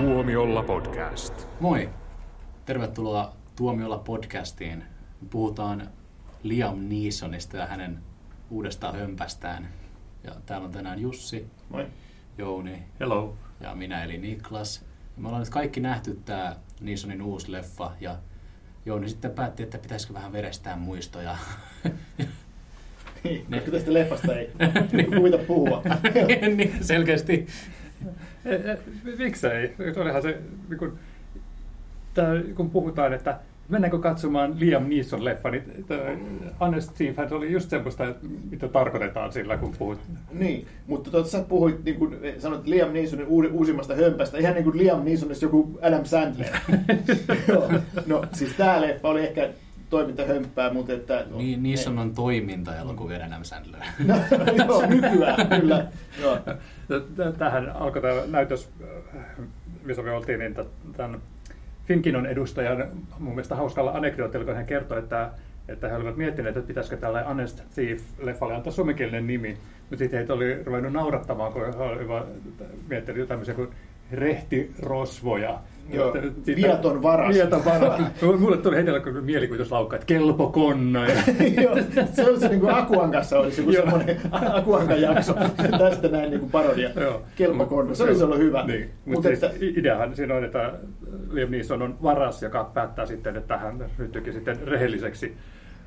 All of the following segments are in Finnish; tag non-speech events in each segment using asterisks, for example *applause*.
Tuomiolla podcast. Moi! Tervetuloa Tuomiolla podcastiin. Puhutaan Liam Neesonista ja hänen uudesta hömpästään. Ja täällä on tänään Jussi, Moi. Jouni Hello. ja minä eli Niklas. Ja me ollaan nyt kaikki nähty tämä Neesonin uusi leffa ja Jouni sitten päätti, että pitäisikö vähän verestää muistoja. *laughs* Niin, koska tästä leffasta ei *laughs* kuvita puhua. *laughs* niin, selkeästi. E, e, miksei? Olihan se, niin kun, tää, kun puhutaan, että mennäänkö katsomaan Liam Neeson leffa, niin Honest Thief hän oli just semmoista, mitä tarkoitetaan sillä, kun puhut. niin, mutta tuota, sä puhuit, niin kuin sanoit Liam Neesonin uudi, uusimmasta hömpästä, ihan niin kuin Liam Neesonissa joku Adam Sandler. *laughs* Joo. No, siis tää leffa oli ehkä toimintahömppää, mutta että... No, Niin, Neeson on toimintaelokuvien Adam Sandler. *laughs* No, joo, nykyään, kyllä. Joo. Tä- Tähän alkoi tämä näytös, äh, missä me oltiin, niin tämän Finkinon edustajan mun mielestä hauskalla anekdootilla, kun hän kertoi, että, että he olivat miettineet, että pitäisikö tällä Honest Thief-leffalle antaa suomenkielinen nimi, mutta sitten heitä oli ruvennut naurattamaan, kun he olivat miettineet tämmöisiä kuin rehtirosvoja. Joo, viaton varas. Viaton varas. Mulle tuli heitellä kyllä mielikuvituslaukka, että kelpokonna. Ja, *laughs* Joo, se oli se niin kuin Akuankassa olisi joku Joo. semmoinen Akuankan jakso. Tästä näin niin kuin parodia. Joo. Kelpokonna. Se olisi ollut hyvä. Niin, Mut mutta siis että- ideahan siinä on, että Liam Neeson on varas, joka päättää sitten, että hän ryhtyykin sitten rehelliseksi.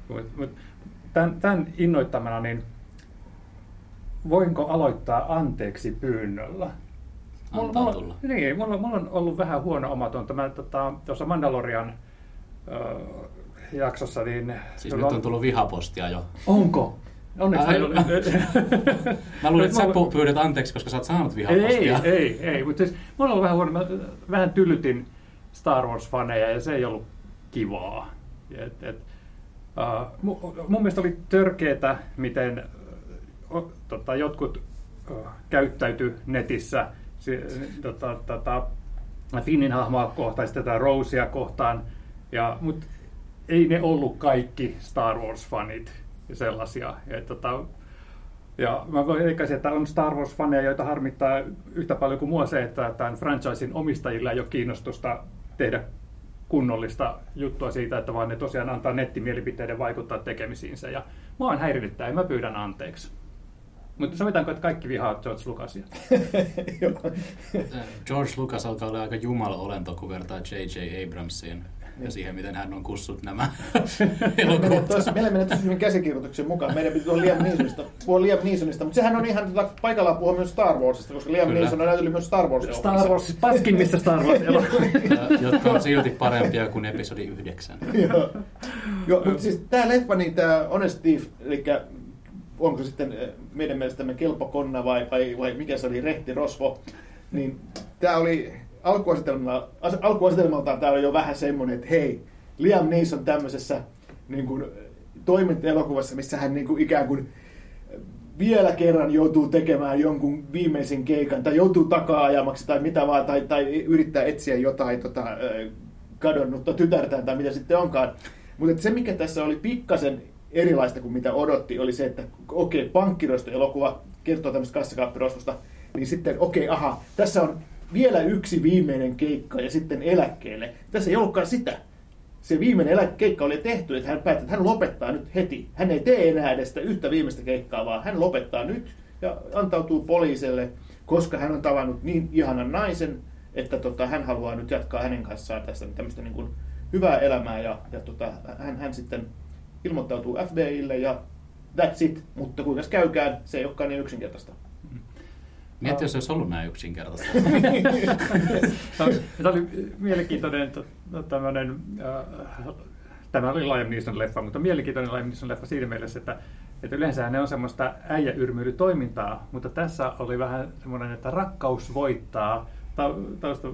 Mut, mut tämän, tämän innoittamana, niin voinko aloittaa anteeksi pyynnöllä? Antaa mulla, tulla. Niin, mulla, mulla on ollut vähän huono omatonta. Mä tota, tuossa Mandalorian ö, jaksossa, niin... Siis nyt on tullut vihapostia jo. Onko? Onneksi Ai, hän oli... Mä luulen, että *laughs* *laughs* sä Mulla- pyydät anteeksi, koska sä oot saanut Ei, vihapostia. ei, ei, mutta siis mulla on ollut vähän huono. Mä vähän tylytin Star Wars-faneja ja se ei ollut kivaa. Et, et, uh, mun, mun mielestä oli törkeetä, miten uh, tota, jotkut uh, käyttäytyi netissä tota, tota, Finnin hahmoa kohtaan, sitten tätä Rosea kohtaan. Ja, mutta ei ne ollut kaikki Star Wars-fanit ja sellaisia. Ja, tota, ja mä veikkaisin, että on Star Wars-faneja, joita harmittaa yhtä paljon kuin mua se, että tämän franchisein omistajilla ei ole kiinnostusta tehdä kunnollista juttua siitä, että vaan ne tosiaan antaa nettimielipiteiden vaikuttaa tekemisiinsä. Ja mua on häirinyt tämä, ja mä pyydän anteeksi. Mutta sovitaanko, että kaikki vihaa George Lucasia? *laughs* George Lucas alkaa olla aika jumala-olento, kun vertaa J.J. Abramsiin ja siihen, miten hän on kussut nämä *laughs* elokuvat. Meillä menee tosi hyvin käsikirjoituksen mukaan. Meidän piti tuolla Liam Neesonista, puhua Liam Neesonista, mutta sehän on ihan tota, paikallaan puhua myös Star Warsista, koska Liam Kyllä. Neeson on näytellyt myös Star Wars Star Wars, paskimmissa Star Wars Ja- jotka on silti parempia kuin episodi 9. Joo, Joo mutta siis tämä leffa, niin tämä Honest Thief, eli onko sitten eh, meidän mielestämme kelpokonna vai, vai, vai mikä se oli, rehti rosvo, niin tämä oli alkuasetelmalta, as- alkuasetelmaltaan tämä oli jo vähän semmoinen, että hei, Liam Neeson tämmöisessä niin kuin, toimintaelokuvassa, missä hän niin kuin, ikään kuin vielä kerran joutuu tekemään jonkun viimeisen keikan, tai joutuu takaa-ajamaksi, tai mitä vaan, tai, tai yrittää etsiä jotain tota, ö, kadonnutta tytärtään, tai mitä sitten onkaan. Mutta se, mikä tässä oli pikkasen erilaista kuin mitä odotti, oli se, että okei, okay, pankkirosto-elokuva kertoo tämmöistä kassakaappirosvosta, niin sitten okei, okay, aha, tässä on vielä yksi viimeinen keikka ja sitten eläkkeelle. Tässä ei ollutkaan sitä se viimeinen eläkekeikka oli tehty, että hän päätti, että hän lopettaa nyt heti. Hän ei tee enää edes sitä yhtä viimeistä keikkaa, vaan hän lopettaa nyt ja antautuu poliisille, koska hän on tavannut niin ihanan naisen, että tota, hän haluaa nyt jatkaa hänen kanssaan tästä tämmöistä niin kuin hyvää elämää ja, ja tota, hän, hän sitten ilmoittautuu FBIlle ja that's it, mutta kuinka käykään, se ei olekaan niin yksinkertaista. Mietti, jos se olisi ollut näin yksinkertaista. *laughs* Tämä oli mielenkiintoinen t- tämmöinen, tämä oli Liam Neeson leffa, mutta mielenkiintoinen Liam Neeson leffa siinä mielessä, että, että yleensä ne on semmoista äijäyrmyilytoimintaa, mutta tässä oli vähän semmoinen, että rakkaus voittaa, ta- tausta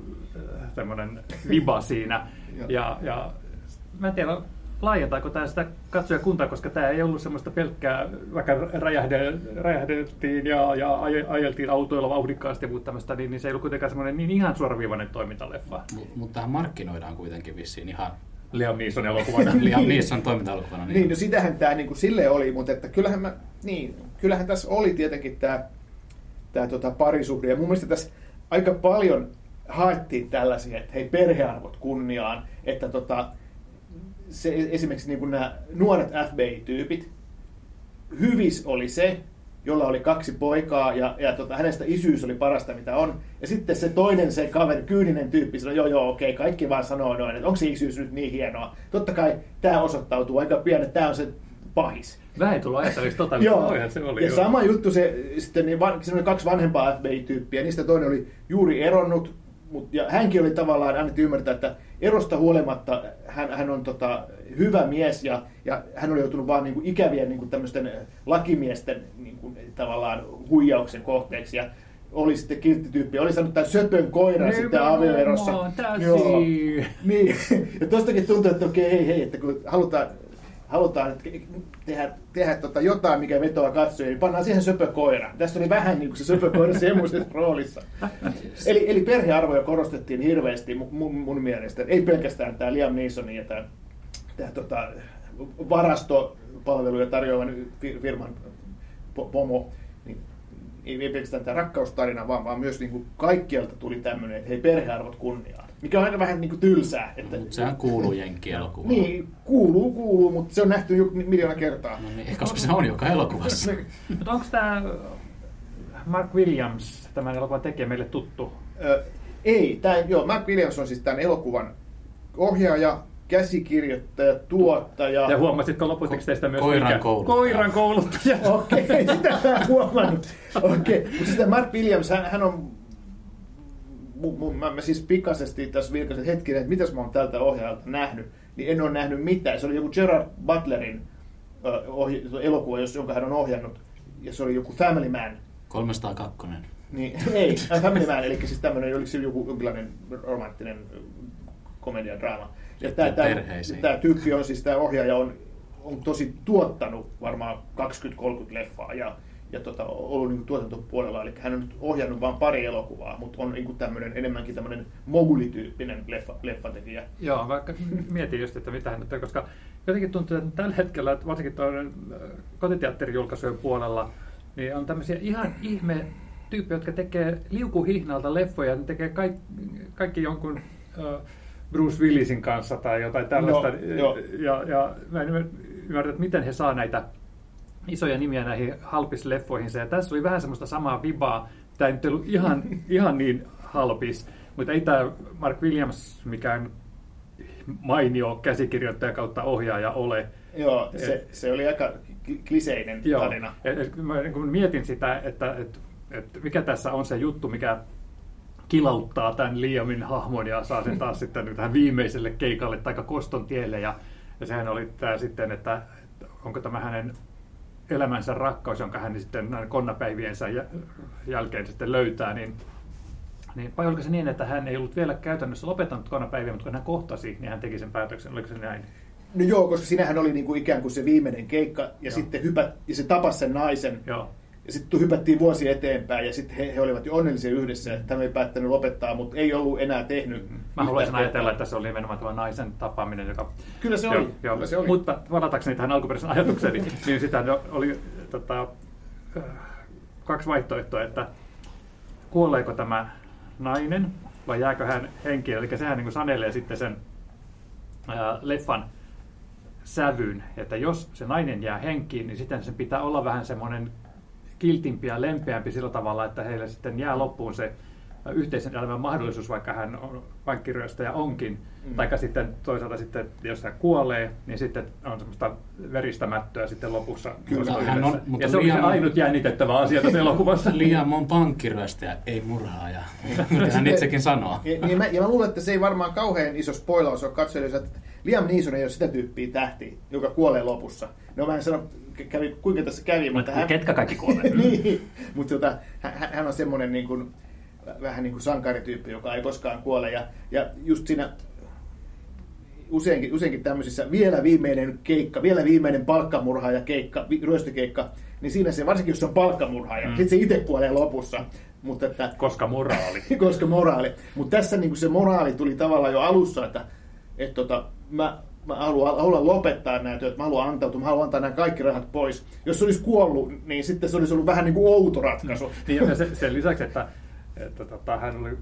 semmoinen viba siinä. Ja, ja mä en tiedä, laajentaako tämä sitä katsojakuntaa, koska tämä ei ollut semmoista pelkkää, vaikka räjähdel, räjähdeltiin ja, ja aj- ajeltiin autoilla vauhdikkaasti ja muuta tämmöistä, niin, niin se ei ollut kuitenkaan semmoinen niin ihan suoraviivainen toimintaleffa. Mut- Mutta tähän markkinoidaan kuitenkin vissiin ihan Liam Neeson elokuvana. *laughs* Liam Neeson toimintaelokuvana. Niin, no sitähän tämä niinku sille oli, mutta että kyllähän, mä, niin, kyllähän tässä oli tietenkin tämä tää tota parisuhde. Ja mun mielestä tässä aika paljon haettiin tällaisia, että hei perhearvot kunniaan, että tota, se, esimerkiksi niin kuin nämä nuoret FBI-tyypit, hyvis oli se, jolla oli kaksi poikaa ja, ja tota, hänestä isyys oli parasta mitä on. Ja sitten se toinen, se kaveri, kyyninen tyyppi sanoi, joo joo okei, kaikki vaan sanoo noin, että onko se isyys nyt niin hienoa. Totta kai tämä osoittautuu aika pian, että tämä on se pahis. Vähän ei tullut ajatteliksi tota, *laughs* Joo. se oli. ja joo. sama juttu, se, sitten, niin, van- kaksi vanhempaa FBI-tyyppiä, niistä toinen oli juuri eronnut, mut, ja hänkin oli tavallaan annettu ymmärtää, että erosta huolimatta hän, hän on tota, hyvä mies, ja, ja hän oli joutunut vaan niin kuin, ikävien niin kuin, tämmöisten lakimiesten niin kuin, tavallaan huijauksen kohteeksi, ja oli sitten kilttityyppi, oli saanut tämän söpön koiran sitten Nimenomaan, avioerossa. täysin. Joo. Niin, *laughs* ja tostakin tuntuu, että okei, hei, hei, että kun halutaan, halutaan tehdä, tehdä tota jotain, mikä vetoaa katsojia, niin pannaan siihen söpökoira. Tässä oli vähän niin kuin se söpökoira *laughs* semmoisessa roolissa. Eli, eli perhearvoja korostettiin hirveästi mun, mun, mielestä. Ei pelkästään tämä Liam Neesonin ja tämä, tämä tota, varastopalveluja tarjoavan fir- firman po- pomo, niin ei ei pelkästään tämä rakkaustarina, vaan, vaan myös niin kuin kaikkialta tuli tämmöinen, että hei perhearvot kunniaan. Mikä on aika vähän niin kuin tylsää. Että, Mutta sehän kuuluu jenkkielokuvaan. niin, kuuluu, kuuluu, mutta se on nähty jo miljoona kertaa. No niin, koska se on joka elokuvassa. *laughs* Mutta onko tämä Mark Williams, tämän elokuvan tekijä, meille tuttu? Ö, ei, tämä, joo, Mark Williams on siis tämän elokuvan ohjaaja, käsikirjoittaja, tuottaja. Ja huomasitko lopputeksteistä myös koiran mikä? kouluttaja. Koiran kouluttaja. Okei, *laughs* sitä mä huomannut. Okei, mutta siis tämä Mark Williams, hän, hän on... Mu, mu, mä, mä, siis pikaisesti tässä vilkasin hetkinen, että mitäs mä oon tältä ohjaajalta nähnyt, niin en ole nähnyt mitään. Se oli joku Gerard Butlerin ohje, elokuva, jos, jonka hän on ohjannut, ja se oli joku Family Man. 302. Niin, *laughs* ei, äh, Family Man, eli siis tämmöinen, oliko se joku jonkinlainen romanttinen komedia draama. Ja tämä, tämä, tämä tyyppi on siis, tämä ohjaaja on, on tosi tuottanut varmaan 20-30 leffaa ja, ja tota, ollut niin tuotantopuolella, eli hän on nyt ohjannut vain pari elokuvaa, mutta on niin tämmöinen, enemmänkin tämmöinen mogulityyppinen leffa, leffatekijä. Joo, vaikka mietin just, että mitä hän nyt on, koska jotenkin tuntuu, että tällä hetkellä, että varsinkin tuon kotiteatterijulkaisujen puolella, niin on tämmöisiä ihan ihme tyyppejä, jotka tekee liukuhihnalta leffoja, ne tekee kaikki, kaikki jonkun äh, Bruce Willisin kanssa tai jotain tällaista. No, joo. ja, ja mä en ymmärrä, että miten he saa näitä isoja nimiä näihin halpisleffoihinsa. Ja tässä oli vähän semmoista samaa vibaa. Tämä ei nyt ollut ihan, *laughs* ihan niin halpis, mutta ei tämä Mark Williams mikään mainio käsikirjoittaja kautta ohjaaja ole. Joo, se, se oli aika kliseinen Joo. tarina. Et, et, mä niin kun mietin sitä, että et, et mikä tässä on se juttu, mikä kilauttaa tämän Liamin hahmon ja saa sen taas *laughs* sitten nyt tähän viimeiselle keikalle tai koston tielle. Ja, ja sehän oli tämä sitten, että, että onko tämä hänen elämänsä rakkaus, jonka hän sitten näin konnapäiviensä jä- jälkeen sitten löytää, niin niin, vai oliko se niin, että hän ei ollut vielä käytännössä lopettanut konnapäiviä, mutta kun hän kohtasi, niin hän teki sen päätöksen. Oliko se näin? No joo, koska sinähän oli niinku ikään kuin se viimeinen keikka, ja Joo. sitten hypät, ja se tapasi sen naisen, Joo. Ja sitten hypättiin vuosi eteenpäin ja sitten he, he olivat jo onnellisia yhdessä, että hän ei päättänyt lopettaa, mutta ei ollut enää tehnyt. Mä yhtään haluaisin ajatella, että se oli nimenomaan tämä naisen tapaaminen, joka... Kyllä se oli, kyllä se oli. Mutta palatakseni tähän alkuperäisen ajatukseen, *laughs* niin, niin sitä oli tota, äh, kaksi vaihtoehtoa, että kuoleeko tämä nainen vai jääkö hän henkiin. Eli sehän niin sanelee sitten sen ää, leffan sävyn, että jos se nainen jää henkiin, niin sitten sen pitää olla vähän semmoinen kiltimpi ja lempeämpi sillä tavalla, että heille sitten jää loppuun se yhteisen elämän mahdollisuus, vaikka hän on pankkiryöstäjä onkin. Mm. Taikka sitten toisaalta sitten, jos hän kuolee, niin sitten on semmoista veristämättöä sitten lopussa. Kyllä, hän on- mutta ja se on Liam- ainut jännitettävä asia tässä elokuvassa. Liam on pankkiryöstäjä, ei murhaaja. Kuten hän itsekin sanoo. Ja, niin mä, ja mä luulen, että se ei varmaan kauhean iso spoilaus ole katsojille, että Liam Neeson ei ole sitä tyyppiä tähtiä, joka kuolee lopussa. No mä en sano, kävi, kuinka tässä kävi, mutta hän... Ketkä kaikki kuolee? *laughs* niin, mutta tota, hän, hän on semmoinen niin kuin, vähän niin kuin sankarityyppi, joka ei koskaan kuole. Ja, ja just siinä useinkin, useinkin tämmöisissä vielä viimeinen keikka, vielä viimeinen palkkamurhaaja keikka, vi- ryöstökeikka, niin siinä se, varsinkin jos se on palkkamurhaaja, mm. Mm. sitten se itse kuolee lopussa. Mutta että, Koska moraali. *laughs* koska moraali. Mutta tässä niin se moraali tuli tavallaan jo alussa, että et tota, mä, mä haluan, haluan lopettaa nämä työt, mä haluan antautua, mä haluan antaa nämä kaikki rahat pois. Jos se olisi kuollut, niin sitten se olisi ollut vähän niin kuin outo ratkaisu. Niin, ja sen, sen lisäksi, että, että tota, hän oli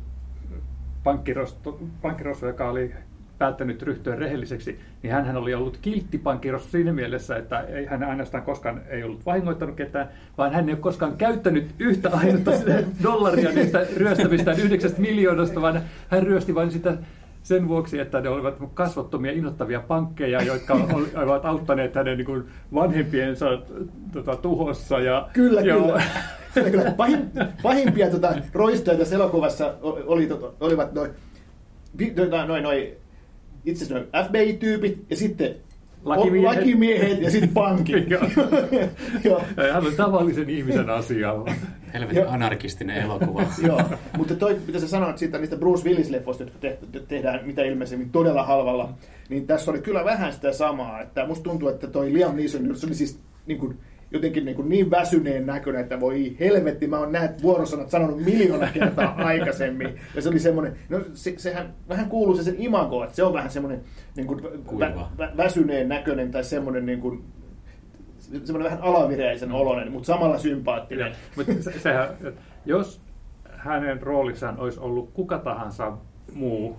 pankkirosvo, joka oli päättänyt ryhtyä rehelliseksi, niin hän oli ollut kiltti pankkirosvo siinä mielessä, että ei, hän ainoastaan koskaan ei ollut vahingoittanut ketään, vaan hän ei ole koskaan käyttänyt yhtä ainutta *laughs* dollaria niistä ryöstävistä yhdeksästä miljoonasta, vaan hän ryösti vain sitä sen vuoksi, että ne olivat kasvottomia, innoittavia pankkeja, jotka *laughs* olivat auttaneet hänen niin vanhempiensa tota, tuhossa. Ja, kyllä, ja, *laughs* kyllä. kyllä. Pahim, pahimpia tota, roistoja tässä elokuvassa oli, tota, olivat noin noi, noi, itse asiassa FBI-tyypit ja sitten lakimiehet, lakimiehet ja sitten *laughs* pankit. *laughs* Hän on tavallisen ihmisen asia. Helvetin anarkistinen elokuva. *laughs* Joo, mutta toi, mitä sä sanoit siitä niistä Bruce Willis-leffoista, jotka te- tehdään mitä ilmeisemmin todella halvalla, niin tässä oli kyllä vähän sitä samaa. Että musta tuntuu, että toi Liam Neeson, se oli siis niin kuin, jotenkin niin, kuin niin väsyneen näköinen, että voi helvetti, mä oon näet vuorosanat sanonut miljoona kertaa *laughs* aikaisemmin. Ja se oli semmoinen, no se, sehän vähän kuuluu se sen imago, että se on vähän semmoinen niin kuin vä, vä, väsyneen näköinen tai semmoinen niin kuin, semmoinen vähän alavireisen oloinen, mutta samalla sympaattinen. mutta se, sehän, jos hänen roolissaan olisi ollut kuka tahansa muu,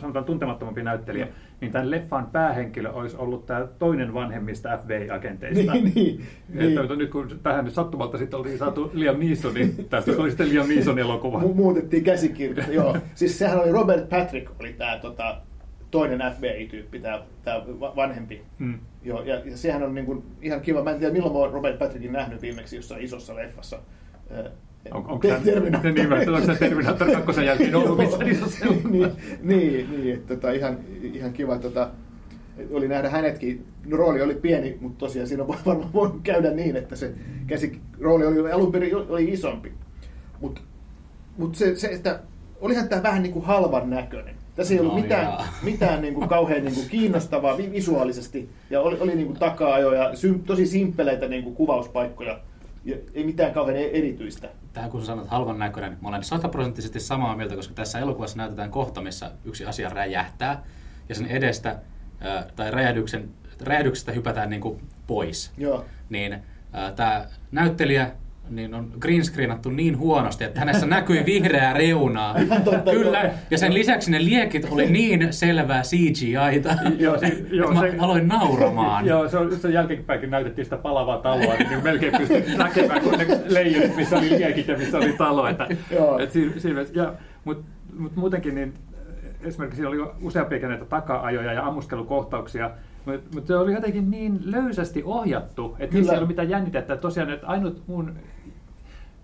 sanotaan tuntemattomampi näyttelijä, no. niin tämän leffan päähenkilö olisi ollut tämä toinen vanhemmista FBI-agenteista. niin, niin, niin. Nyt kun tähän nyt sattumalta sitten oli saatu Liam Neeson, niin tästä oli sitten Liam Neeson elokuva. Mu- muutettiin käsikirja, joo. Siis sehän oli Robert Patrick, oli tämä tota, toinen FBI-tyyppi, tämä, tämä vanhempi. Hmm. Joo, ja, ja sehän on niin kuin ihan kiva. Mä en tiedä, milloin mä oon Robert Patrickin nähnyt viimeksi jossain isossa leffassa. On, onko Terminaattori? Niin, onko se Terminaattori 2 jälkeen *laughs* ollut missään isossa *laughs* niin, niin, niin, että tota, ihan, ihan kiva. Tota, oli nähdä hänetkin. No, rooli oli pieni, mutta tosiaan siinä on *laughs* varmaan voinut käydä niin, että se käsi, rooli oli alun perin oli isompi. Mutta mut se, se, että olihan tämä vähän niin kuin halvan näköinen. Tässä ei ollut no, mitään, mitään niin kuin kauhean niin kuin kiinnostavaa visuaalisesti. Ja oli, oli niin kuin taka-ajo ja sy, tosi simppeleitä niin kuin kuvauspaikkoja. Ja ei mitään kauhean e- erityistä. Tämä kun sanot halvan näköinen, niin mä olen sataprosenttisesti samaa mieltä, koska tässä elokuvassa näytetään kohta, missä yksi asia räjähtää. Ja sen edestä, tai räjähdyksen, räjähdyksestä hypätään niin kuin pois. Joo. Niin tämä näyttelijä niin on greenscreenattu niin huonosti, että hänessä näkyi vihreää reunaa. *laughs* Kyllä, ja sen lisäksi ne liekit oli niin selvää CGI-ta, *laughs* joo, se, joo, mä se, aloin nauramaan. *laughs* Joo, se, on, sen jälkeenpäinkin näytettiin sitä palavaa taloa, niin melkein pystyi näkemään, kun ne leijonit, missä oli liekit ja missä oli talo. Että, et siinä, siinä, ja, mutta mut muutenkin niin esimerkiksi siinä oli useampia näitä taka-ajoja ja ammuskelukohtauksia, mutta mut se oli jotenkin niin löysästi ohjattu, että niissä ei ollut mitään jännitettä. Tosiaan, että ainut mun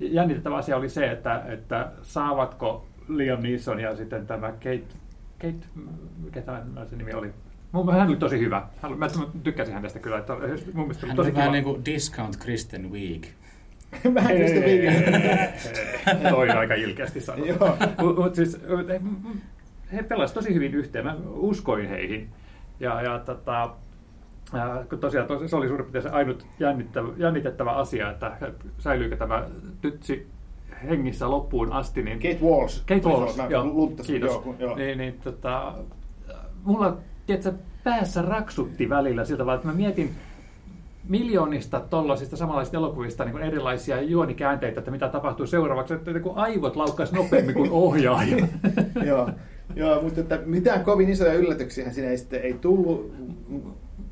jännitettävä asia oli se, että, että saavatko Liam Neeson ja sitten tämä Kate, Kate mikä tämä se nimi oli? Hän oli tosi hyvä. Mä tykkäsin hänestä kyllä. Että mun mielestä Hän tosi oli vähän niin kuin Discount Kristen Wiig. *laughs* Vähän Kristen Wiig. Toi aika ilkeästi sanottu. *laughs* Mutta siis he pelasivat tosi hyvin yhteen. Mä uskoin heihin. Ja, ja tota, kun tosiaan se oli suurin piirtein se ainut jännittävä, jännitettävä asia, että säilyykö tämä tytsi hengissä loppuun asti. Niin, Kate Walsh. Kate Walsh, joo, kiitos. Joo, joo. Niin, niin, tota, mulla tiedätkö, päässä raksutti välillä siltä vaan, että mä mietin, miljoonista tuollaisista samanlaisista elokuvista niin erilaisia juonikäänteitä, että mitä tapahtuu seuraavaksi, että kun aivot laukkaisi nopeammin kuin ohjaaja. *laughs* Joo, Joo, mutta että mitään kovin isoja yllätyksiä siinä ei, sitten, ei tullut.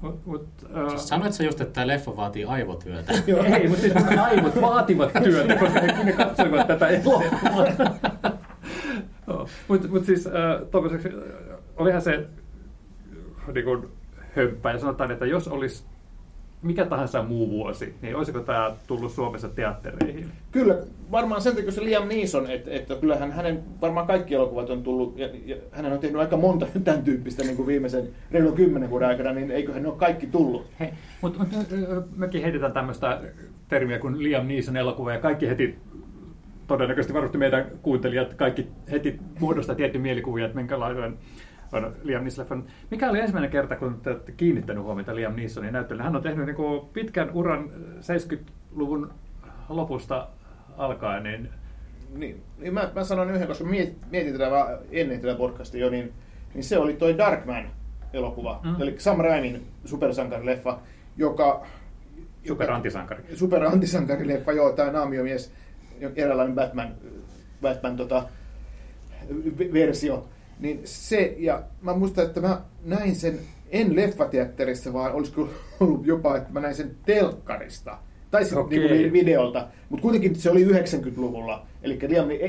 Mut, mut, uh... siis sanoit sä just, että tämä leffa vaatii aivotyötä? *laughs* ei, mutta siis aivot vaativat työtä, koska he, ne katsoivat tätä elokuvaa. *laughs* mutta mut siis uh, olihan se niin kun, hömppä, ja sanotaan, että jos olisi mikä tahansa muu vuosi, niin olisiko tämä tullut Suomessa teattereihin? Kyllä, varmaan sen takia se Liam Neeson, että, että kyllähän hänen varmaan kaikki elokuvat on tullut, ja, ja hän on tehnyt aika monta *laughs* tämän tyyppistä niin kuin viimeisen reilun kymmenen vuoden aikana, niin eiköhän ne ole kaikki tullut. Mutta mut, mekin heitetään tämmöistä termiä kuin Liam Neeson elokuva, ja kaikki heti todennäköisesti varmasti meidän kuuntelijat kaikki heti muodostaa tietty mielikuvia, että minkälainen on Liam Neeson. Mikä oli ensimmäinen kerta, kun te olette kiinnittänyt huomiota Liam Neesonin näyttelyyn? Hän on tehnyt niin kuin pitkän uran 70-luvun lopusta alkaen. Niin... Niin, niin mä, mä sanon yhden, koska mietin tätä ennen tätä podcastia jo, niin, niin se oli toi Darkman-elokuva. Mm. Eli Sam Raimin supersankarileffa, joka... Super-antisankari. Super-antisankarileffa, joo, tämä naamiomies, eräänlainen Batman, Batman tota, versio, niin se, ja mä muistan, että mä näin sen en leffateatterissa, vaan olisiko ollut jopa, että mä näin sen telkkarista. Tai sitten Okei. niin videolta. Mutta kuitenkin se oli 90-luvulla. Eli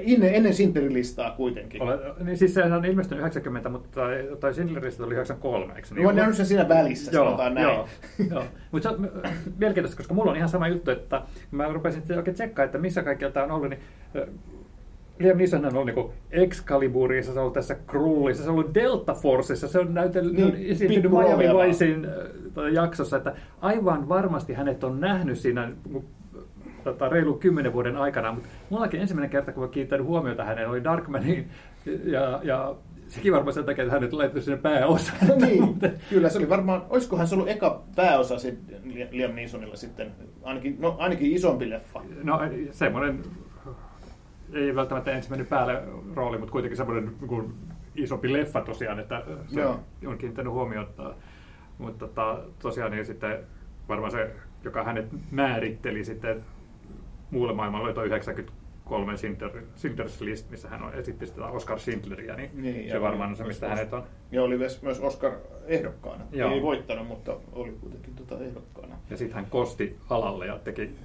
ennen, ennen Sinterin listaa kuitenkin. Ole, niin siis sehän on ilmestynyt 90, mutta tai, Schindleristä oli 93, eikö Niin, mä oon nähnyt sen siinä välissä, Joo, sanotaan näin. joo, joo. Mutta se on äh, mielenkiintoista, koska mulla on ihan sama juttu, että kun mä rupesin oikein tsekkaa, että missä kaikkialla tämä on ollut, niin äh, Liam Neeson on ollut niinku Excaliburissa, se on ollut tässä Krullissa, se on ollut Delta Forceissa, se on näytellyt Niin, esiintynyt Miami. Vicein äh, jaksossa, että aivan varmasti hänet on nähnyt siinä niinku, tota, reilu kymmenen vuoden aikana, mutta mullakin ensimmäinen kerta, kun mä kiinnittänyt huomiota häneen, oli Darkmanin, ja, ja sekin varmaan sen takia, että hänet laitettu sinne pääosaan. niin, *laughs* kyllä se oli varmaan, olisikohan se ollut eka pääosa sit Liam Neesonilla sitten, ainakin, no, ainakin isompi leffa. No semmoinen, ei välttämättä ensimmäinen päälle rooli, mutta kuitenkin semmoinen niin kuin isompi leffa tosiaan, että se Joo. on kiinnittänyt huomiota. Mutta tota, tosiaan niin sitten varmaan se, joka hänet määritteli sitten muulle maailmalle, oli tuo 93 Schindler, Schindler's List, missä hän on, esitti sitä Oscar Schindleria, niin, Niin, se varmaan on se, mistä hänet on. Ja oli myös myös Oscar ehdokkaana. Joo. Ei voittanut, mutta oli kuitenkin tota ehdokkaana. Ja sitten hän kosti alalle ja teki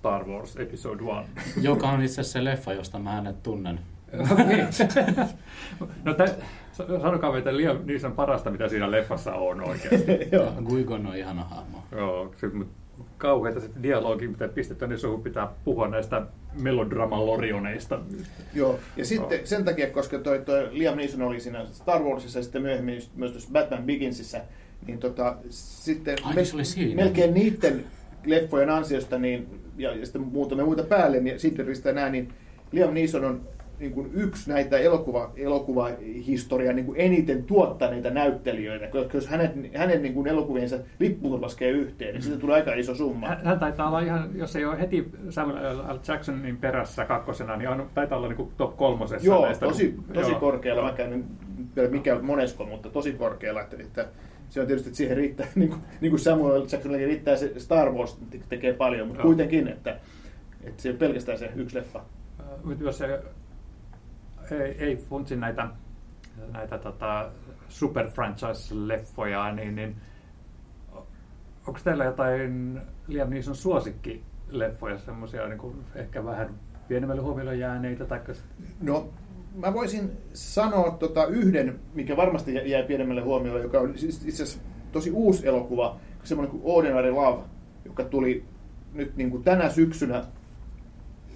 Star Wars Episode 1. *laughs* Joka on itse asiassa se leffa, josta mä hänet tunnen. no *laughs* tä, sanokaa meitä Liam Neeson parasta, mitä siinä leffassa on oikeasti. *laughs* Joo. Guigon on ihana hahmo. Joo, mut kauheita se dialogi, mitä pistetty, niin suhun pitää puhua näistä melodraman lorioneista. Joo, ja sitten Joo. sen takia, koska toi, toi Liam Neeson oli siinä Star Warsissa ja sitten myöhemmin myös tuossa Batman Beginsissä, niin tota, sitten Ai, niin se oli siinä. melkein niiden leffojen ansiosta, niin, ja, ja sitten muutamia muita päälle, niin Sinteristä näin, niin Liam Neeson on niin kuin yksi näitä elokuva, elokuvahistorian niin kuin eniten tuottaneita näyttelijöitä, koska jos hänet, hänen niin kuin elokuviensa lippuun laskee yhteen, niin siitä tulee aika iso summa. Hän, taitaa olla ihan, jos ei ole heti Samuel L. Jacksonin perässä kakkosena, niin on, taitaa olla niin kuin top kolmosessa. Joo, näistä. tosi, tosi Joo, korkealla. joo. Mä käyn vielä mikä monesko, mutta tosi korkealla. Että, että se on tietysti, että siihen riittää, *laughs* niin kuin, niin kuin Samuel Jacksonille riittää se Star Wars te- tekee paljon, mutta Joo. kuitenkin, että, että se ei ole pelkästään se yksi leffa. Äh, Mutta jos ei, ei, ei funtsi näitä, näitä tota, super franchise-leffoja, niin, niin onko teillä jotain Liam Neeson suosikkileffoja, semmoisia niin kuin ehkä vähän pienemmälle huomiolle jääneitä, taikka No, mä voisin sanoa tota yhden, mikä varmasti jä- jäi pienemmälle huomiolle, joka on siis itse asiassa tosi uusi elokuva, semmoinen kuin Ordinary Love, joka tuli nyt niin kuin tänä syksynä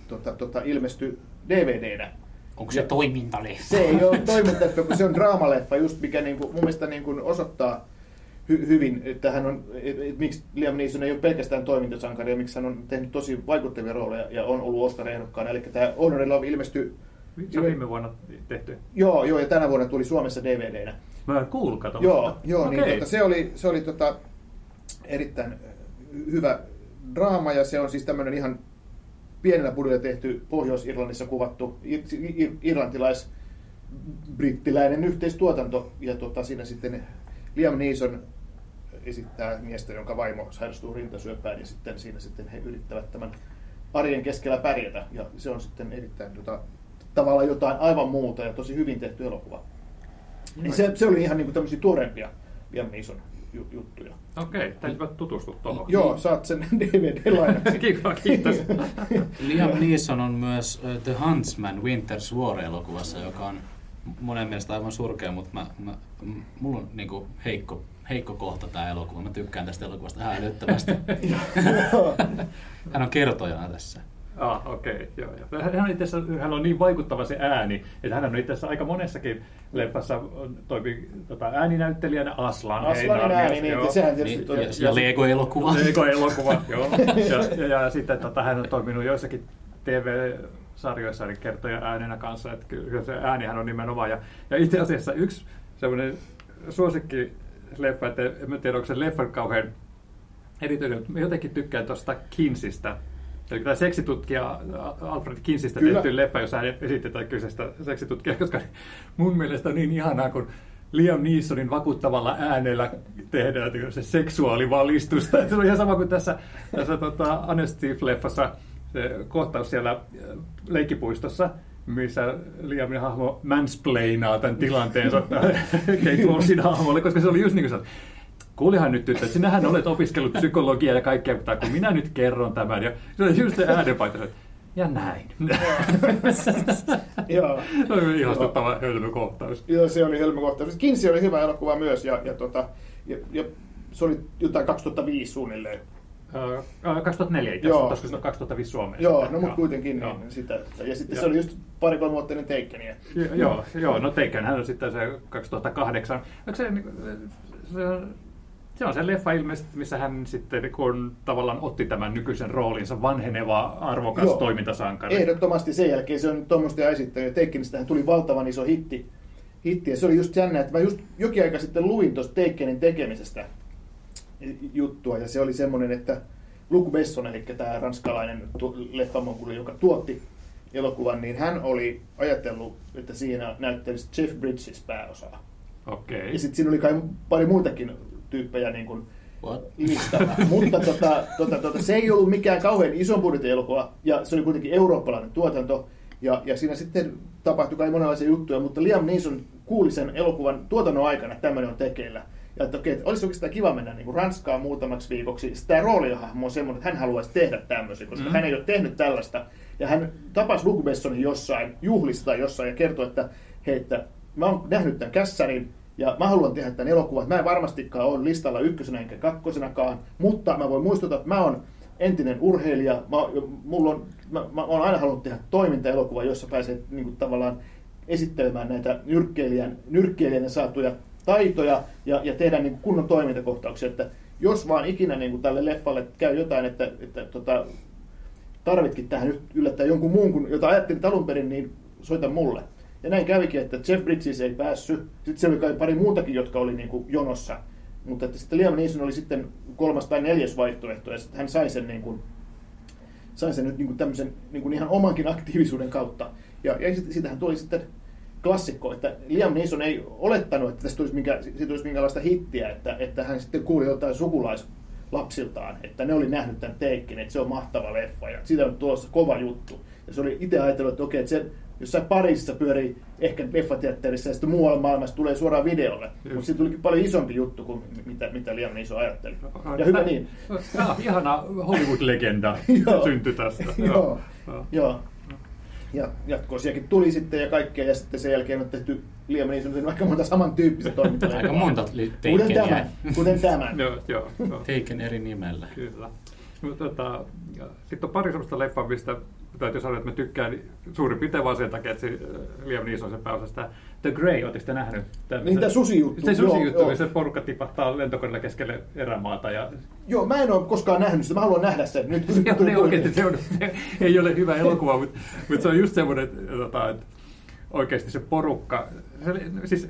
tota, tota, ilmestyi DVDnä. Onko se toimintaleffa? Se ei ole toimintaleffa, kun se on draamaleffa, just mikä niin kuin, mun mielestä niin kuin osoittaa hy- hyvin, että hän on, et, et, miksi Liam Neeson ei ole pelkästään toimintasankari, ja miksi hän on tehnyt tosi vaikuttavia rooleja ja on ollut Oscar-ehdokkaana. Eli tämä Honorary Love ilmestyi, se on viime vuonna tehty. joo, joo, ja tänä vuonna tuli Suomessa DVDnä. Mä en kuullut, kato. Joo, joo niin Okei. tota, se oli, se oli tota, erittäin hyvä draama, ja se on siis tämmöinen ihan pienellä budjetilla tehty Pohjois-Irlannissa kuvattu ir- ir- irlantilais brittiläinen yhteistuotanto, ja tota, siinä sitten Liam Neeson esittää miestä, jonka vaimo sairastuu rintasyöpään, ja sitten siinä sitten he yrittävät tämän arjen keskellä pärjätä, ja se on sitten erittäin tota, tavallaan jotain aivan muuta ja tosi hyvin tehty elokuva. Niin se, se oli ihan niinku tämmöisiä tuoreempia Liam Neeson ju- juttuja. Okei, täytyy tutustua tuohon. Joo, saat sen *laughs* DVD-lainaksi. Kiitos. Liam Neeson on myös The Huntsman Winter's War-elokuvassa, joka on monen mielestä aivan surkea, mutta mä, mä, mulla on niinku heikko, heikko kohta tämä elokuva. Mä tykkään tästä elokuvasta ihan älyttömästi. *laughs* Hän on kertojana tässä. Ah, okei, okay, joo. joo. Hän, on itse asiassa, hän on niin vaikuttava se ääni, että hän on itse asiassa aika monessakin leffassa toimi tota, ääninäyttelijänä Aslan. Aslanin Heinarmies, ääni, niin, joo. sehän tietysti Niin, toi- ja, ja Lego-elokuva. Lego-elokuva, joo. Ja, ja, ja sitten tota, hän on toiminut joissakin TV-sarjoissa eli kertoja äänenä kanssa, että kyllä se äänihän on nimenomaan. Ja, ja itse asiassa yksi semmoinen suosikki leffa, että en tiedä, onko se leffa kauhean erityinen, mutta jotenkin tykkään tuosta Kinsistä. Eli tämä seksitutkija Alfred Kinsistä Kyllä. tehty leffa, jossa hän esitetään kyseistä seksitutkijaa, koska *laughs* mun mielestä on niin ihanaa, kun Liam Neesonin vakuuttavalla äänellä tehdään se seksuaalivalistusta. *laughs* Se on ihan sama kuin tässä, tässä tota, Anne Steve-leffassa se kohtaus siellä äh, leikkipuistossa, missä Liamin hahmo mansplainaa tämän tilanteensa *laughs* Kate Walshin hahmolle, koska se oli just niin kuin se, kuulihan nyt tyttö, että sinähän olet opiskellut psykologiaa ja kaikkea, mutta kun minä nyt kerron tämän. Ja se oli just se äänenpaito, että ja näin. Joo. *laughs* se oli ihastuttava hölmökohtaus. Joo, se oli hölmökohtaus. Kinsey oli hyvä elokuva myös ja, ja, tota, ja, ja se oli jotain 2005 suunnilleen. Uh, 2004 itse asiassa, koska se on 2005 Suomessa. Joo, no mutta kuitenkin niin, sitä. Ja sitten joo. se oli just pari-kolme vuotta ennen Teikkeniä. Joo, joo, no Teikkenhän on sitten se 2008. Onko se, se, se on se leffa ilmeisesti, missä hän sitten kun tavallaan otti tämän nykyisen roolinsa vanheneva, arvokas Joo, toimintasankari. Ehdottomasti sen jälkeen se on tuommoista esittänyt. Teikkenistähän tuli valtavan iso hitti. hitti. Ja se oli just jännä, että mä just jokin aika sitten luin tuosta Teikkenin tekemisestä juttua. Ja se oli semmoinen, että Luc Besson, eli tämä ranskalainen leffamokuli, joka tuotti elokuvan, niin hän oli ajatellut, että siinä näyttelisi Jeff Bridges pääosaa. Okay. Ja sitten siinä oli kai pari muitakin tyyppejä niin kuin listalla. *laughs* Mutta tota, tota, tota, se ei ollut mikään kauhean ison budjetin elokuva, ja se oli kuitenkin eurooppalainen tuotanto, ja, ja siinä sitten tapahtui kai monenlaisia juttuja, mutta Liam Neeson kuuli sen elokuvan tuotannon aikana, että tämmöinen on tekeillä. Ja että okei, että olisi oikeastaan kiva mennä niin kuin Ranskaan muutamaksi viikoksi. Tämä roolihahmo on semmoinen, että hän haluaisi tehdä tämmöisiä, koska mm. hän ei ole tehnyt tällaista. Ja hän tapasi Luc Bessonin jossain, juhlista jossain ja kertoi, että hei, että mä oon nähnyt tämän kässärin, ja mä haluan tehdä tämän elokuvan. Mä en varmastikaan ole listalla ykkösenä enkä kakkosenakaan, mutta mä voin muistuttaa, että mä oon entinen urheilija. Mä, mulla on, mä, mä oon aina halunnut tehdä toimintaelokuva, jossa pääsee niin kuin, tavallaan esittelemään näitä nyrkkeilijän, nyrkkeilijän saatuja taitoja ja, ja tehdä niin kuin kunnon toimintakohtauksia. Että jos vaan ikinä niin kuin tälle leffalle käy jotain, että, että tota, tarvitkin tähän yllättää jonkun muun, kuin, jota ajattelin alun perin, niin soita mulle. Ja näin kävikin, että Jeff Bridges ei päässyt. Sitten siellä oli kai pari muutakin, jotka oli niin kuin jonossa. Mutta että sitten Liam Neeson oli sitten kolmas tai neljäs vaihtoehto, ja sitten hän sai sen, niin kuin, sai sen nyt niin kuin tämmöisen niin kuin ihan omankin aktiivisuuden kautta. Ja, ja siitähän tuli sitten klassikko, että Liam Neeson ei olettanut, että tästä tulisi, minkä, siitä tulisi minkälaista hittiä, että, että hän sitten kuuli jotain sukulaislapsiltaan, että ne oli nähnyt tämän teikkin, että se on mahtava leffa ja siitä on tulossa kova juttu. Ja se oli itse ajatellut, että okei, että se jossain Pariisissa pyörii ehkä leffateatterissa ja sitten muualla maailmassa tulee suoraan videolle. Mutta siitä tulikin paljon isompi juttu kuin mitä, mitä Liam Neeson ajatteli. Ja hyvä niin. Ja, ihana Hollywood-legenda *laughs* syntyi tästä. *laughs* Joo, joo. Ja jatkoosiakin tuli sitten ja kaikkea, ja sitten sen jälkeen on tehty Liam Neeson aika monta samantyyppistä toimintaa. aika monta Kuten tämän. Kuten *laughs* tämän. joo, joo. Taken eri nimellä. Kyllä. Tota, sitten on pari sellaista leffaa, mistä täytyy sanoa, että mä tykkään suurin piirtein vaan sen takia, että se äh, Liam Neeson se pääosasta. The Grey, ootteko te nähnyt? Tämän, niin, tämä susi-juttu. Se susi-juttu, missä porukka tipahtaa lentokoneella keskelle erämaata. Ja... Joo, mä en ole koskaan nähnyt sitä, mä haluan nähdä sen. Nyt, se, on, ne oikeasti, se, on, se ei ole hyvä elokuva, mutta, mutta se on just semmoinen, tota, että oikeasti se porukka, se, siis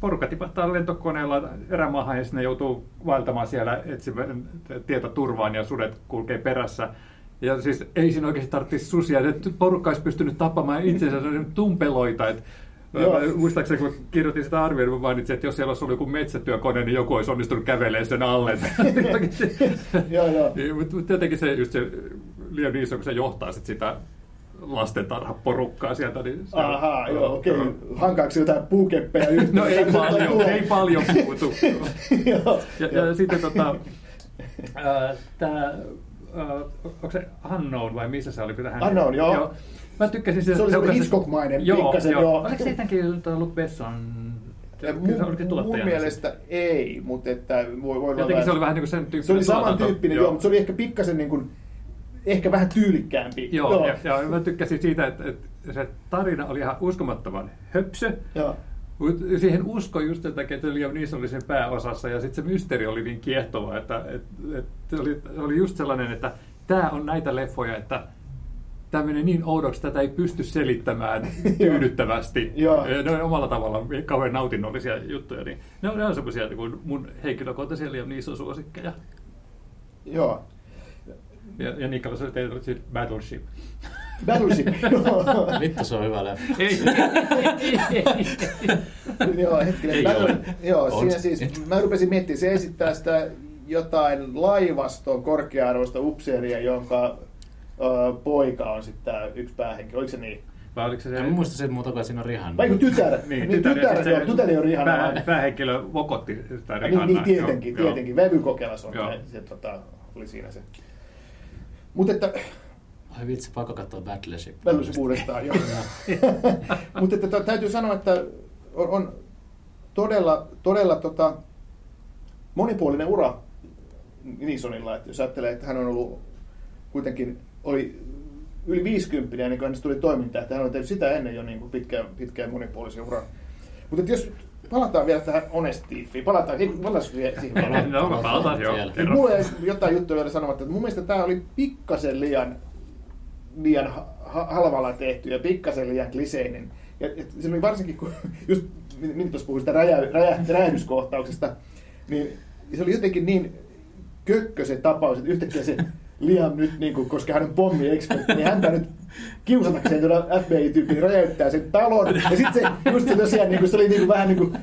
porukka tipahtaa lentokoneella erämaahan ja sinne joutuu vaeltamaan siellä etsimään tietoturvaan ja sudet kulkee perässä. Ja siis ei siinä oikeasti tarvitsisi susia. että porukka olisi pystynyt tappamaan itsensä tumpeloita. Että Muistaakseni kun kirjoitin sitä arvioon, niin mainitsin, että jos siellä olisi ollut joku metsätyökone, niin joku olisi onnistunut kävelemään sen alle. *laughs* joo, joo. Niin, mutta jotenkin se, just se liian iso, kun se johtaa sit sitä lastentarhaporukkaa sieltä. Niin se Ahaa, on, joo, okei. Okay. Hankaako jotain puukeppejä *laughs* yhteen? No ei paljon, ei paljon puutu. *laughs* ja, ja sitten tota, tämä uh, onko se Unknown vai missä se oli? Tähän, Unknown, joo. joo. Mä tykkäsin sitä. Se oli semmoinen Hitchcock-mainen, joo, pikkasen, joo. joo. Oliko se jotenkin Luke Besson Mun, mun mielestä ei, mutta että voi, voi Jotenkin olla, se oli vähän niin kuin sen tyyppinen Se oli samantyyppinen, joo, joo mutta se oli ehkä pikkasen niin kuin, ehkä vähän tyylikkäämpi. Joo, joo. Ja, ja mä tykkäsin siitä, että, että se tarina oli ihan uskomattoman höpsö. Joo. Siihen usko just sen takia, että Liam Neeson oli sen pääosassa ja sitten se mysteeri oli niin kiehtova, että, että, että se, oli, se oli just sellainen, että tämä on näitä leffoja, että tämä menee niin oudoksi, että tätä ei pysty selittämään *laughs* tyydyttävästi. ne on omalla tavallaan kauhean nautinnollisia juttuja, niin ne on, ne on semmoisia niin mun henkilökohtaisia Liam Neeson suosikkeja. Joo. Ja, ja Nikolas oli teillä Battleship. Battleship, *laughs* Vittu se on hyvä leffa. *laughs* joo, hetkinen. Battle, joo, siinä siis, mä rupesin miettimään, se esittää sitä jotain laivaston korkea-arvoista upseeria, jonka ö, poika on sitten tämä yksi päähenkilö. Oliko se niin? Vai oliko se se... En muista sen muuta, kuin siinä on Rihanna. Vai kun tytär, *laughs* Niin, niin, tytär, sit tytär, joo, tytär ei ole Rihanna. pää, päähenkilö vokotti sitä Niin, Rihannaa. niin tietenkin, Joo, tietenkin. Vävykokelas on Joo. se, se tota, oli siinä se. Mutta että, Ai vitsi, pakko katsoa Battleship. Battleship uudestaan, joo. *laughs* *laughs* Mutta että, täytyy sanoa, että on, on todella, todella tota, monipuolinen ura Nisonilla. Että jos ajattelee, että hän on ollut kuitenkin, oli yli 50 ennen kuin hänestä tuli toimintaa, että hän on tehnyt sitä ennen jo niin kuin pitkään, pitkään monipuolisen uran. Mutta jos palataan vielä tähän Honest Thiefiin, palataan, ei, palataan siihen. siihen *laughs* No, mä palataan, joo. Kerro. mulla jäi jotain juttuja vielä sanomatta, että mun mielestä tämä oli pikkasen liian, liian ha- ha- halvalla tehty ja pikkasen liian kliseinen. Ja, ja se oli varsinkin, kun *laughs* just minä tuossa puhuin sitä räjä, räjä, räjähdyskohtauksesta, niin se oli jotenkin niin kökkö se tapaus, että yhtäkkiä se *laughs* Liam nyt, niin kuin, koska hän on pommi-ekspertti, niin häntä nyt kiusatakseen tuolla FBI-tyyppi räjäyttää sen talon. Ja sitten se, just se tosiaan, niin kuin, se oli niin kuin, vähän niin kuin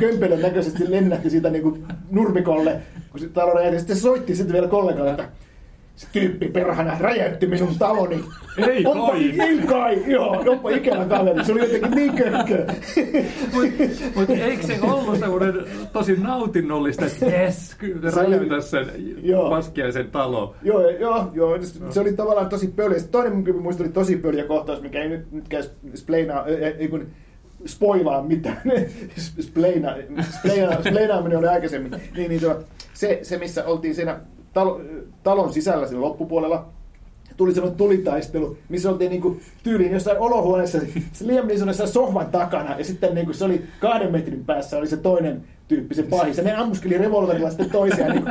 kömpelön näköisesti lennähti siitä niin kuin nurmikolle, kun se talo räjähti. Sitten se soitti sitten vielä kollegalle, että se tyyppi perhana räjäytti minun taloni. Ei onpa, kai. Ei kai, joo, onpa ikävä kaveri. Se oli jotenkin niin kökkö. Mutta eikö se ollut semmoinen tosi nautinnollista, että jes, räjäytä sen Joo. paskiaisen talo. Joo, joo, joo. Se oli tavallaan tosi pöliä. Sitten Toinen mun muista oli tosi pöliä kohtaus, mikä ei nyt, nytkään spleinaa, ei, ei kun spoilaa mitään. *laughs* Spleina, spleina, spleinaaminen oli aikaisemmin. Niin, niin tuo, se, se, missä oltiin siinä talo, talon sisällä siinä loppupuolella, tuli semmoinen tulitaistelu, missä oltiin niinku tyyliin jossain olohuoneessa, se Liam Neeson jossain sohvan takana, ja sitten niinku se oli kahden metrin päässä oli se toinen tyyppi, se pahis, ja ne ammuskeli revolverilla sitten toisiaan niinku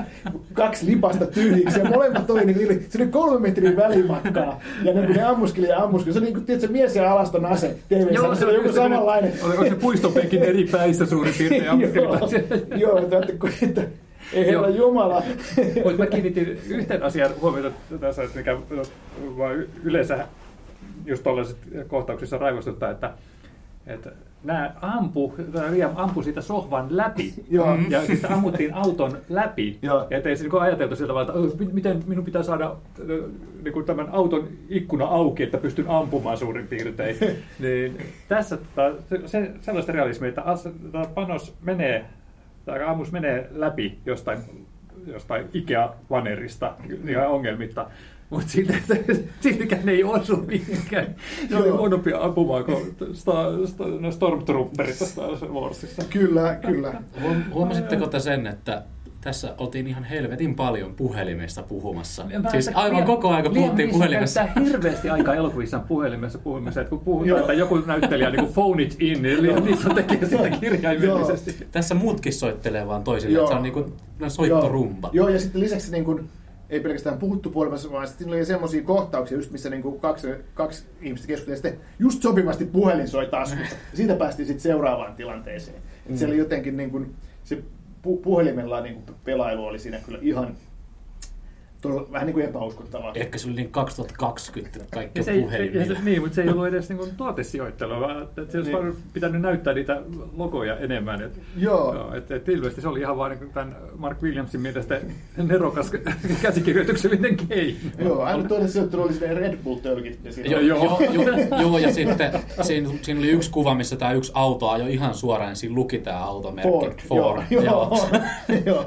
kaksi lipasta tyhjiksi, ja molemmat oli, niinku, niillä- se oli kolme metrin välimatkaa, ja niinku ne ammuskeli ja ammuskeli, se oli niinku, tiedätkö, mies ja alaston ase, TV, se oli joku just semmoinen- samanlainen. Oliko se puistonpenkin eri päissä suurin piirtein ammuskelilaisia? *laughs* Joo, joo, että, että, että ei herra Joo. Jumala. *laughs* Mutta mä kiinnitin yhteen asian huomiota tässä, että mikä yleensä just tuollaisissa kohtauksissa raivostuttaa, että, että nämä ampu, tämä Liam ampui siitä sohvan läpi Joo. ja sitten ammuttiin auton läpi. Joo. Ja ettei se niin ajateltu sillä tavalla, että "Ö, mi- miten minun pitää saada ö, niin kuin tämän auton ikkuna auki, että pystyn ampumaan suurin piirtein. *laughs* niin tässä tota, se, sellaista realismia, että as, panos menee, tai ammus menee läpi jostain jostain Ikea-vanerista ihan ongelmitta. Mutta silti, siltikään ei osu mihinkään. Se oli huonompi ampumaan kuin sta, sta, no Stormtrooperit Star Warsissa. Kyllä, kyllä. Huom- Huomasitteko te sen, että tässä oltiin ihan helvetin paljon puhelimesta puhumassa. Siis aivan koko aika puhuttiin puhelimessa. käyttää hirveästi aikaa elokuvissaan puhelimessa puhumassa. Että kun puhutaan, Joo. että joku näyttelijä niin kuin phone it in, niin Liam Neeson tekee sitä kirjaimellisesti. Tässä muutkin soittelee vaan toisille, että se on niinku no, soittorumba. Joo, joo, ja sitten lisäksi niin kuin, ei pelkästään puhuttu puolemassa, vaan sitten oli semmoisia kohtauksia, just missä niin kuin kaksi, kaksi ihmistä keskusteli, ja sitten just sopivasti puhelin soi taskussa. Siitä päästiin sitten seuraavaan tilanteeseen. Mm. Mm. Se oli jotenkin niin kuin, se pu- puhelimella niin kuin pelailu oli siinä kyllä ihan todella, vähän niin kuin epäuskottavaa. Ehkä se oli niin 2020, että kaikki on se, niin, mutta se ei ollut edes niin kuin tuotesijoittelua, vaan että se olisi Niin. niin. pitänyt näyttää niitä logoja enemmän. Et, Joo. Joo, et, et ilmeisesti se oli ihan vaan niin tämän Mark Williamsin mielestä nerokas *laughs* käsikirjoituksellinen keino. Joo, aina toinen sijoittelu oli sinne Red Bull-tölkit. ja siinä Joo, oli- joo, joo, joo, ja sitten siinä, siinä oli yksi kuva, missä tämä yksi auto ajoi ihan suoraan, ja siinä luki tämä automerkki. Ford. Ford. Joo. joo. joo.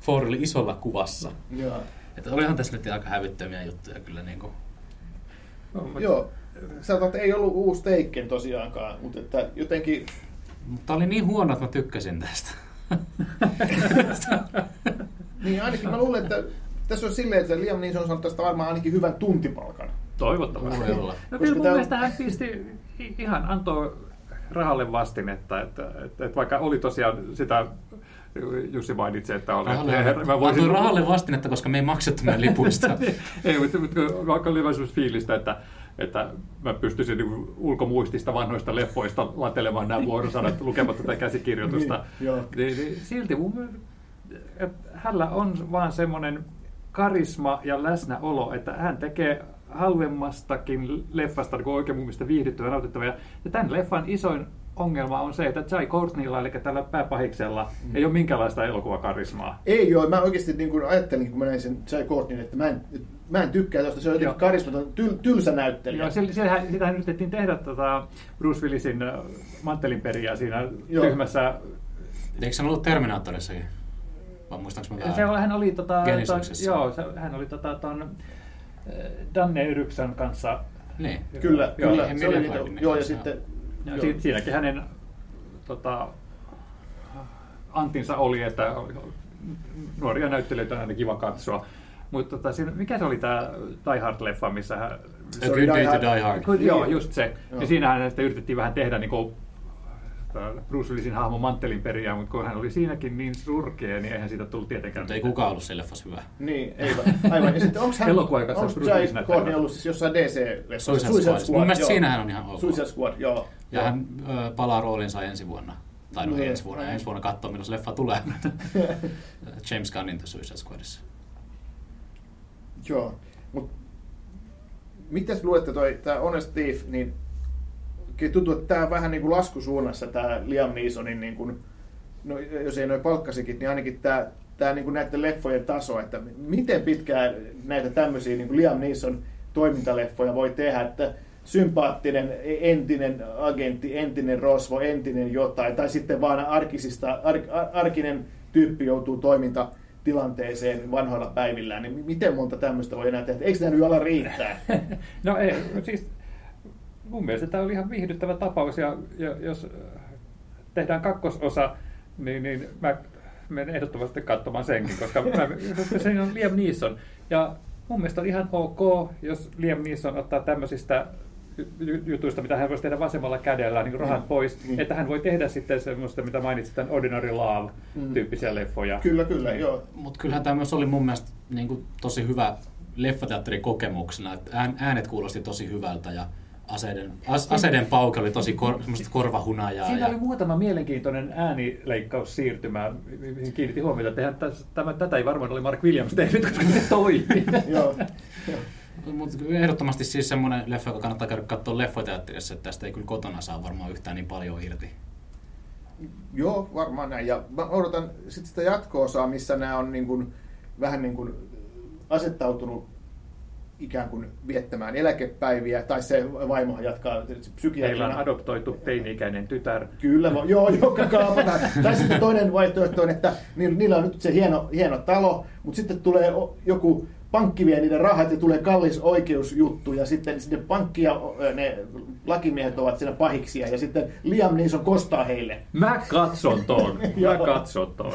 Ford oli isolla kuvassa. joo. Että olihan tässä nyt aika hävyttömiä juttuja kyllä. Niin kuin. Joo. Sanotaan, että ei ollut uusi Taken tosiaankaan, mutta että jotenkin... Mutta oli niin huono, että mä tykkäsin tästä. *laughs* Niin ainakin mä luulen, että tässä on silleen, että Liam Neeson on saanut tästä varmaan ainakin hyvän tuntipalkan. Toivottavasti. Voi. No kyllä mun on- mielestä hän pisti ihan antoi rahalle vastinetta, että, että, että vaikka oli tosiaan sitä, Jussi mainitsi, että oli, Rahalle, että mä voisin... rahalle vastinetta, koska me ei maksettu meidän lipuista. *laughs* ei, mutta, mutta vaikka oli vähän fiilistä, että, että mä pystyisin niin ulkomuistista vanhoista leffoista latelemaan nämä vuorosanat *laughs* lukematta tätä käsikirjoitusta. Niin, niin, niin, silti mun että hänellä on vaan semmoinen karisma ja läsnäolo, että hän tekee halvemmastakin leffasta niin oikein mun mielestä viihdyttävä ja nautittava. Ja ja tämän leffan isoin ongelma on se, että Jai Courtneylla, eli tällä pääpahiksella, mm. ei ole minkäänlaista elokuvakarismaa. Ei joo, mä oikeasti niin kuin ajattelin, kun mä näin sen Jai Courtneyn, että mä en, mä en tykkää tuosta, se on jotenkin karismaton, tyl, tylsä näyttelijä. Joo, siellä, siellähän, sitähän yritettiin tehdä tota Bruce Willisin äh, manttelinperiä siinä Joo. tyhmässä. Eikö se ollut Terminaattorissakin? Vai muistaaks mä Se, hän oli tota, ton, joo, se, hän oli tota, ton äh, Danne Yryksen kanssa. Niin. Kyllä, kyllä. Emilia Se oli niitä, joo, ja sitten... Ja joo. si, siinäkin hänen tota, antinsa oli, että nuoria näyttelijöitä on aina kiva katsoa. Mutta tota, siinä, mikä se oli tämä Die Hard-leffa, missä hän... A Se oli Good Day Die to Hard. Die Hard. Kun, joo, Niin. just se. Joo. Ja siinähän sitten yritettiin vähän tehdä niin kuin, Bruce Willisin hahmo manttelin periä, mutta kun hän oli siinäkin niin surkea, niin eihän siitä tullut tietenkään Mutta ei kukaan ollut se leffas hyvä. Niin, aivan. aivan. Ja sitten onko hän, onko saa Bruce Willis Jai näyttää Courtney ollut siis jossain DC-leffassa? Suicide Squad. Mun mielestä joo. siinähän on ihan ok. Suicide Squad, joo. Ja hän ö, palaa roolinsa ensi vuonna. Tai no Niin. ensi vuonna, ensi vuonna katsoa, milloin se leffa tulee. *laughs* James Gunnin The Suicide Squadissa. Joo, mutta mitäs luulette toi, tää Honest Thief, niin kyllä tuntuu, että tää on vähän niin kuin laskusuunnassa tää Liam Neesonin, niin kuin, no, jos ei noin palkkasikin, niin ainakin tää, tää niin kuin näiden leffojen taso, että miten pitkään näitä tämmöisiä niin kuin Liam Neeson toimintaleffoja voi tehdä, että sympaattinen entinen agentti, entinen rosvo, entinen jotain, tai sitten vaan arkisista, ar, ar, arkinen tyyppi joutuu toimintatilanteeseen vanhoilla päivillään, niin miten monta tämmöistä voi enää tehdä? Eikö tämä nyt ala riittää? *laughs* No ei, siis mun mielestä tämä oli ihan viihdyttävä tapaus ja, ja jos äh, tehdään kakkososa, niin, niin mä menen ehdottomasti katsomaan senkin, koska mä, *laughs* siinä on Liam Neeson. Ja mun mielestä on ihan ok, jos Liam Neeson ottaa tämmöisistä ju- jutuista, mitä hän voisi tehdä vasemmalla kädellä, niin rahat Mm. pois, Mm. että hän voi tehdä sitten semmoista, mitä mainitsit, tämän Ordinary Love-tyyppisiä leffoja. Kyllä, kyllä, joo. Mutta kyllähän tämä myös oli mun mielestä niin kuin, tosi hyvä leffateatterikokemuksena. Että ään- äänet kuulosti tosi hyvältä ja aseiden, as, aseiden pauke oli tosi kor, semmoista korvahunajaa. Siinä ja, oli muutama mielenkiintoinen äänileikkaussiirtymä, mihin kiinnitin huomiota, että eihän täs- tämä, tätä ei varmaan oli Mark Williams tehnyt, koska se toimii. *laughs* joo. Mutta ehdottomasti siis semmoinen leffa, joka kannattaa käydä katsoa leffateatterissa, että tästä ei kyllä kotona saa varmaan yhtään niin paljon irti. Joo, varmaan näin. Ja mä odotan sitten sitä jatko-osaa, missä nämä on niin kuin, vähän niin kuin asettautunut ikään kuin viettämään eläkepäiviä, tai se vaimo jatkaa psykiatrina. Meillä on adoptoitu teini-ikäinen tytär. Kyllä, va- joo, joka kaapataan. tai sitten toinen vaihtoehto on, että niin, niillä on nyt se hieno, hieno talo, mutta sitten tulee joku pankki vie niiden rahat ja tulee kallis oikeusjuttu ja sitten sitten pankki ja ne lakimiehet ovat siinä pahiksia ja sitten Liam Neeson kostaa heille. Mä katson ton, *laughs* mä katson ton.